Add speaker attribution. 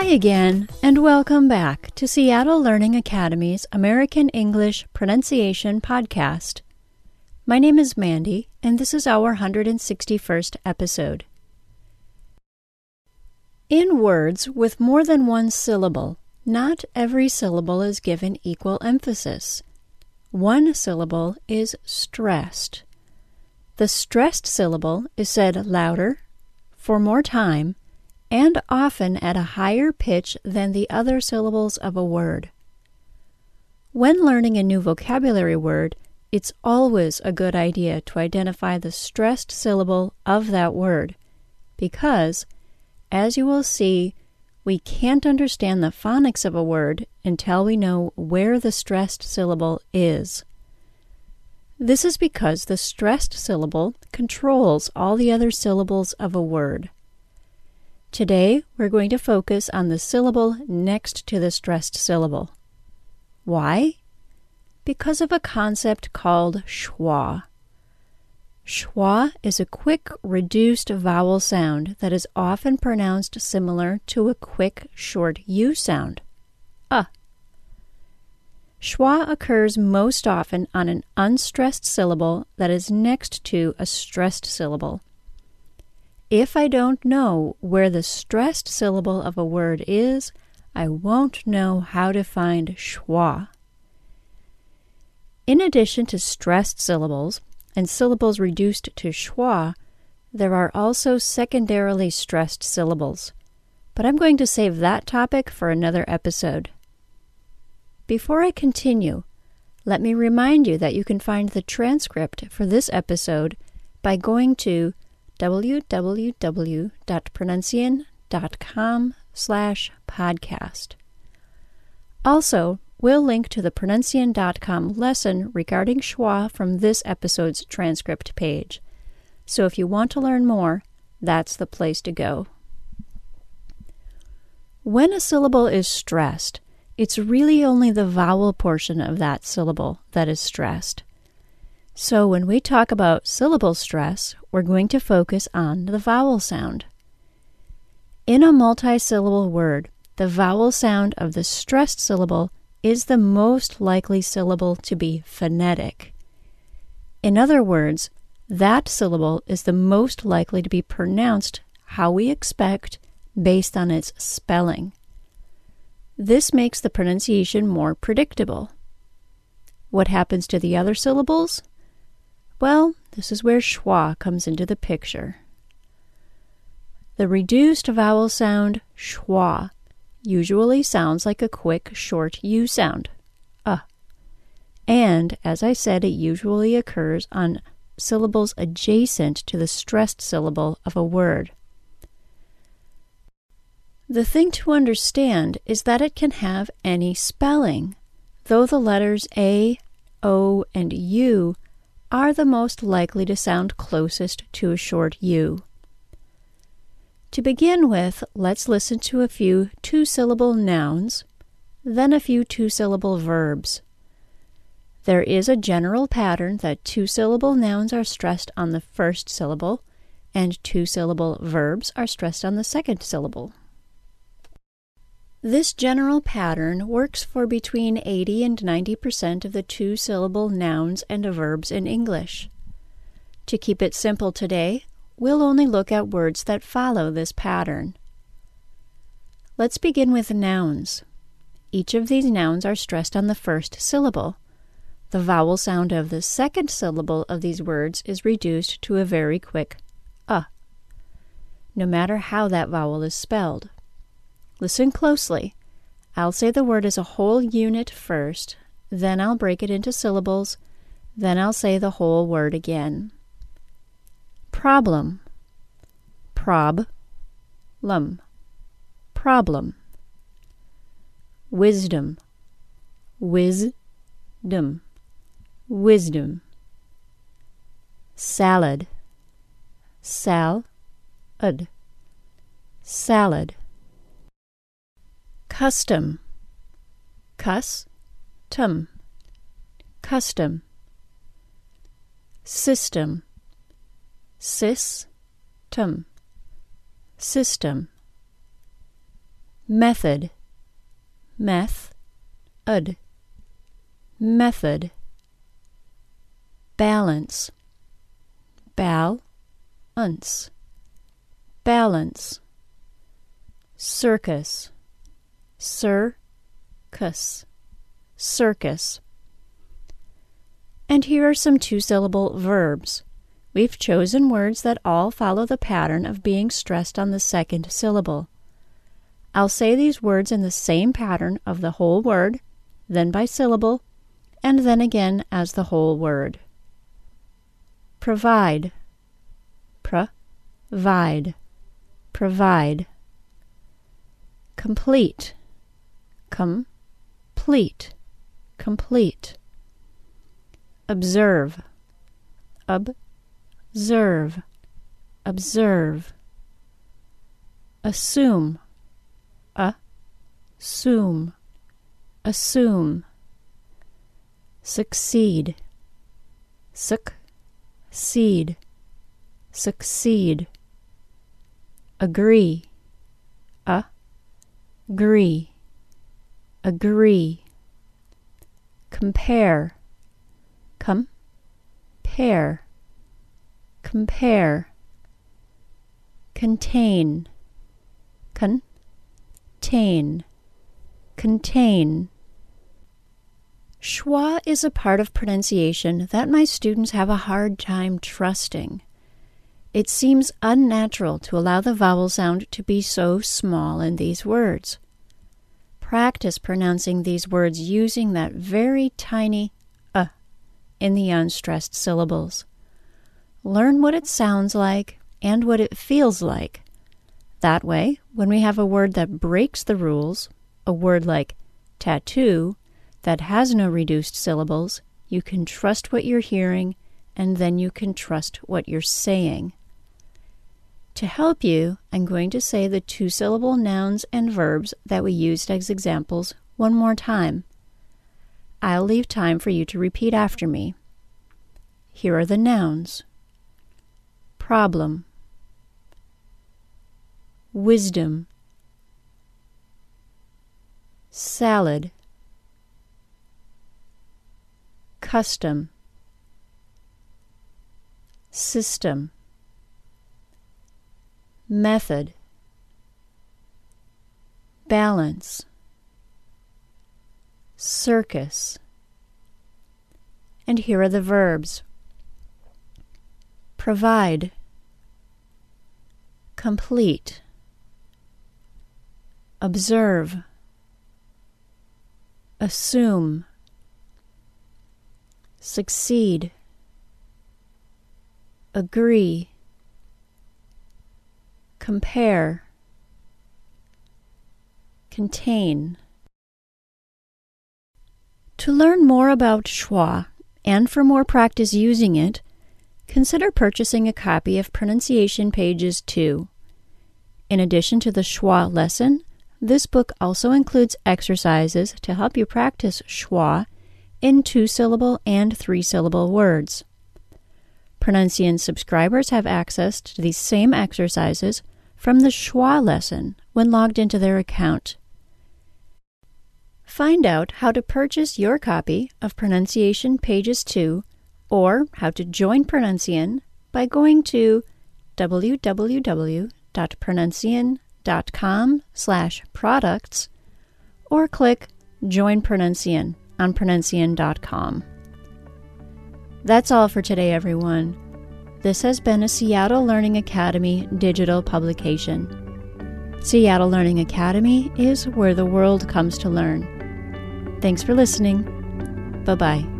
Speaker 1: Hi again, and welcome back to Seattle Learning Academy's American English Pronunciation Podcast. My name is Mandy, and this is our 161st episode. In words with more than one syllable, not every syllable is given equal emphasis. One syllable is stressed. The stressed syllable is said louder, for more time, and often at a higher pitch than the other syllables of a word. When learning a new vocabulary word, it's always a good idea to identify the stressed syllable of that word, because, as you will see, we can't understand the phonics of a word until we know where the stressed syllable is. This is because the stressed syllable controls all the other syllables of a word. Today, we're going to focus on the syllable next to the stressed syllable. Why? Because of a concept called schwa. Schwa is a quick, reduced vowel sound that is often pronounced similar to a quick, short U sound. Uh. Schwa occurs most often on an unstressed syllable that is next to a stressed syllable. If I don't know where the stressed syllable of a word is, I won't know how to find schwa. In addition to stressed syllables and syllables reduced to schwa, there are also secondarily stressed syllables. But I'm going to save that topic for another episode. Before I continue, let me remind you that you can find the transcript for this episode by going to www.pronuncian.com slash podcast. Also, we'll link to the pronuncian.com lesson regarding schwa from this episode's transcript page. So if you want to learn more, that's the place to go. When a syllable is stressed, it's really only the vowel portion of that syllable that is stressed. So, when we talk about syllable stress, we're going to focus on the vowel sound. In a multisyllable word, the vowel sound of the stressed syllable is the most likely syllable to be phonetic. In other words, that syllable is the most likely to be pronounced how we expect based on its spelling. This makes the pronunciation more predictable. What happens to the other syllables? Well, this is where schwa comes into the picture. The reduced vowel sound schwa usually sounds like a quick, short U sound. Uh. And, as I said, it usually occurs on syllables adjacent to the stressed syllable of a word. The thing to understand is that it can have any spelling, though the letters A, O, and U are the most likely to sound closest to a short U. To begin with, let's listen to a few two syllable nouns, then a few two syllable verbs. There is a general pattern that two syllable nouns are stressed on the first syllable, and two syllable verbs are stressed on the second syllable. This general pattern works for between 80 and 90 percent of the two syllable nouns and verbs in English. To keep it simple today, we'll only look at words that follow this pattern. Let's begin with nouns. Each of these nouns are stressed on the first syllable. The vowel sound of the second syllable of these words is reduced to a very quick uh, no matter how that vowel is spelled. Listen closely. I'll say the word as a whole unit first, then I'll break it into syllables, then I'll say the whole word again. Problem. Prob. Lum. Problem. Wisdom. Wisdom. Wisdom. Salad. Sal. Ud. Salad. Custom. Cus. Tum. Custom. System. Sis. Tum. System. method, meth, ud, method, balance, bal, unce, balance, circus, sir, cus, circus. And here are some two syllable verbs. We've chosen words that all follow the pattern of being stressed on the second syllable. I'll say these words in the same pattern of the whole word, then by syllable, and then again as the whole word. Provide, provide, provide. Complete, complete, complete. Observe, observe, observe. Assume, assume, assume. Succeed, succeed, succeed. Agree, agree, agree. Compare, compare, compare. Contain, con, contain, contain. Schwa is a part of pronunciation that my students have a hard time trusting. It seems unnatural to allow the vowel sound to be so small in these words. Practice pronouncing these words using that very tiny uh in the unstressed syllables. Learn what it sounds like and what it feels like. That way, when we have a word that breaks the rules, a word like tattoo, that has no reduced syllables, you can trust what you're hearing and then you can trust what you're saying. To help you, I'm going to say the two syllable nouns and verbs that we used as examples one more time. I'll leave time for you to repeat after me. Here are the nouns. Problem, wisdom, salad, custom, system method, balance, circus. And here are the verbs. Provide, complete, observe, assume, succeed, agree compare, contain. To learn more about schwa and for more practice using it, consider purchasing a copy of Pronunciation Pages 2. In addition to the schwa lesson, this book also includes exercises to help you practice schwa in two syllable and three syllable words. Pronuncian subscribers have access to these same exercises from the Schwa lesson when logged into their account. Find out how to purchase your copy of Pronunciation Pages 2 or how to join Pronuncian by going to www.pronuncian.com slash products or click Join Pronuncian on pronuncian.com. That's all for today, everyone. This has been a Seattle Learning Academy digital publication. Seattle Learning Academy is where the world comes to learn. Thanks for listening. Bye bye.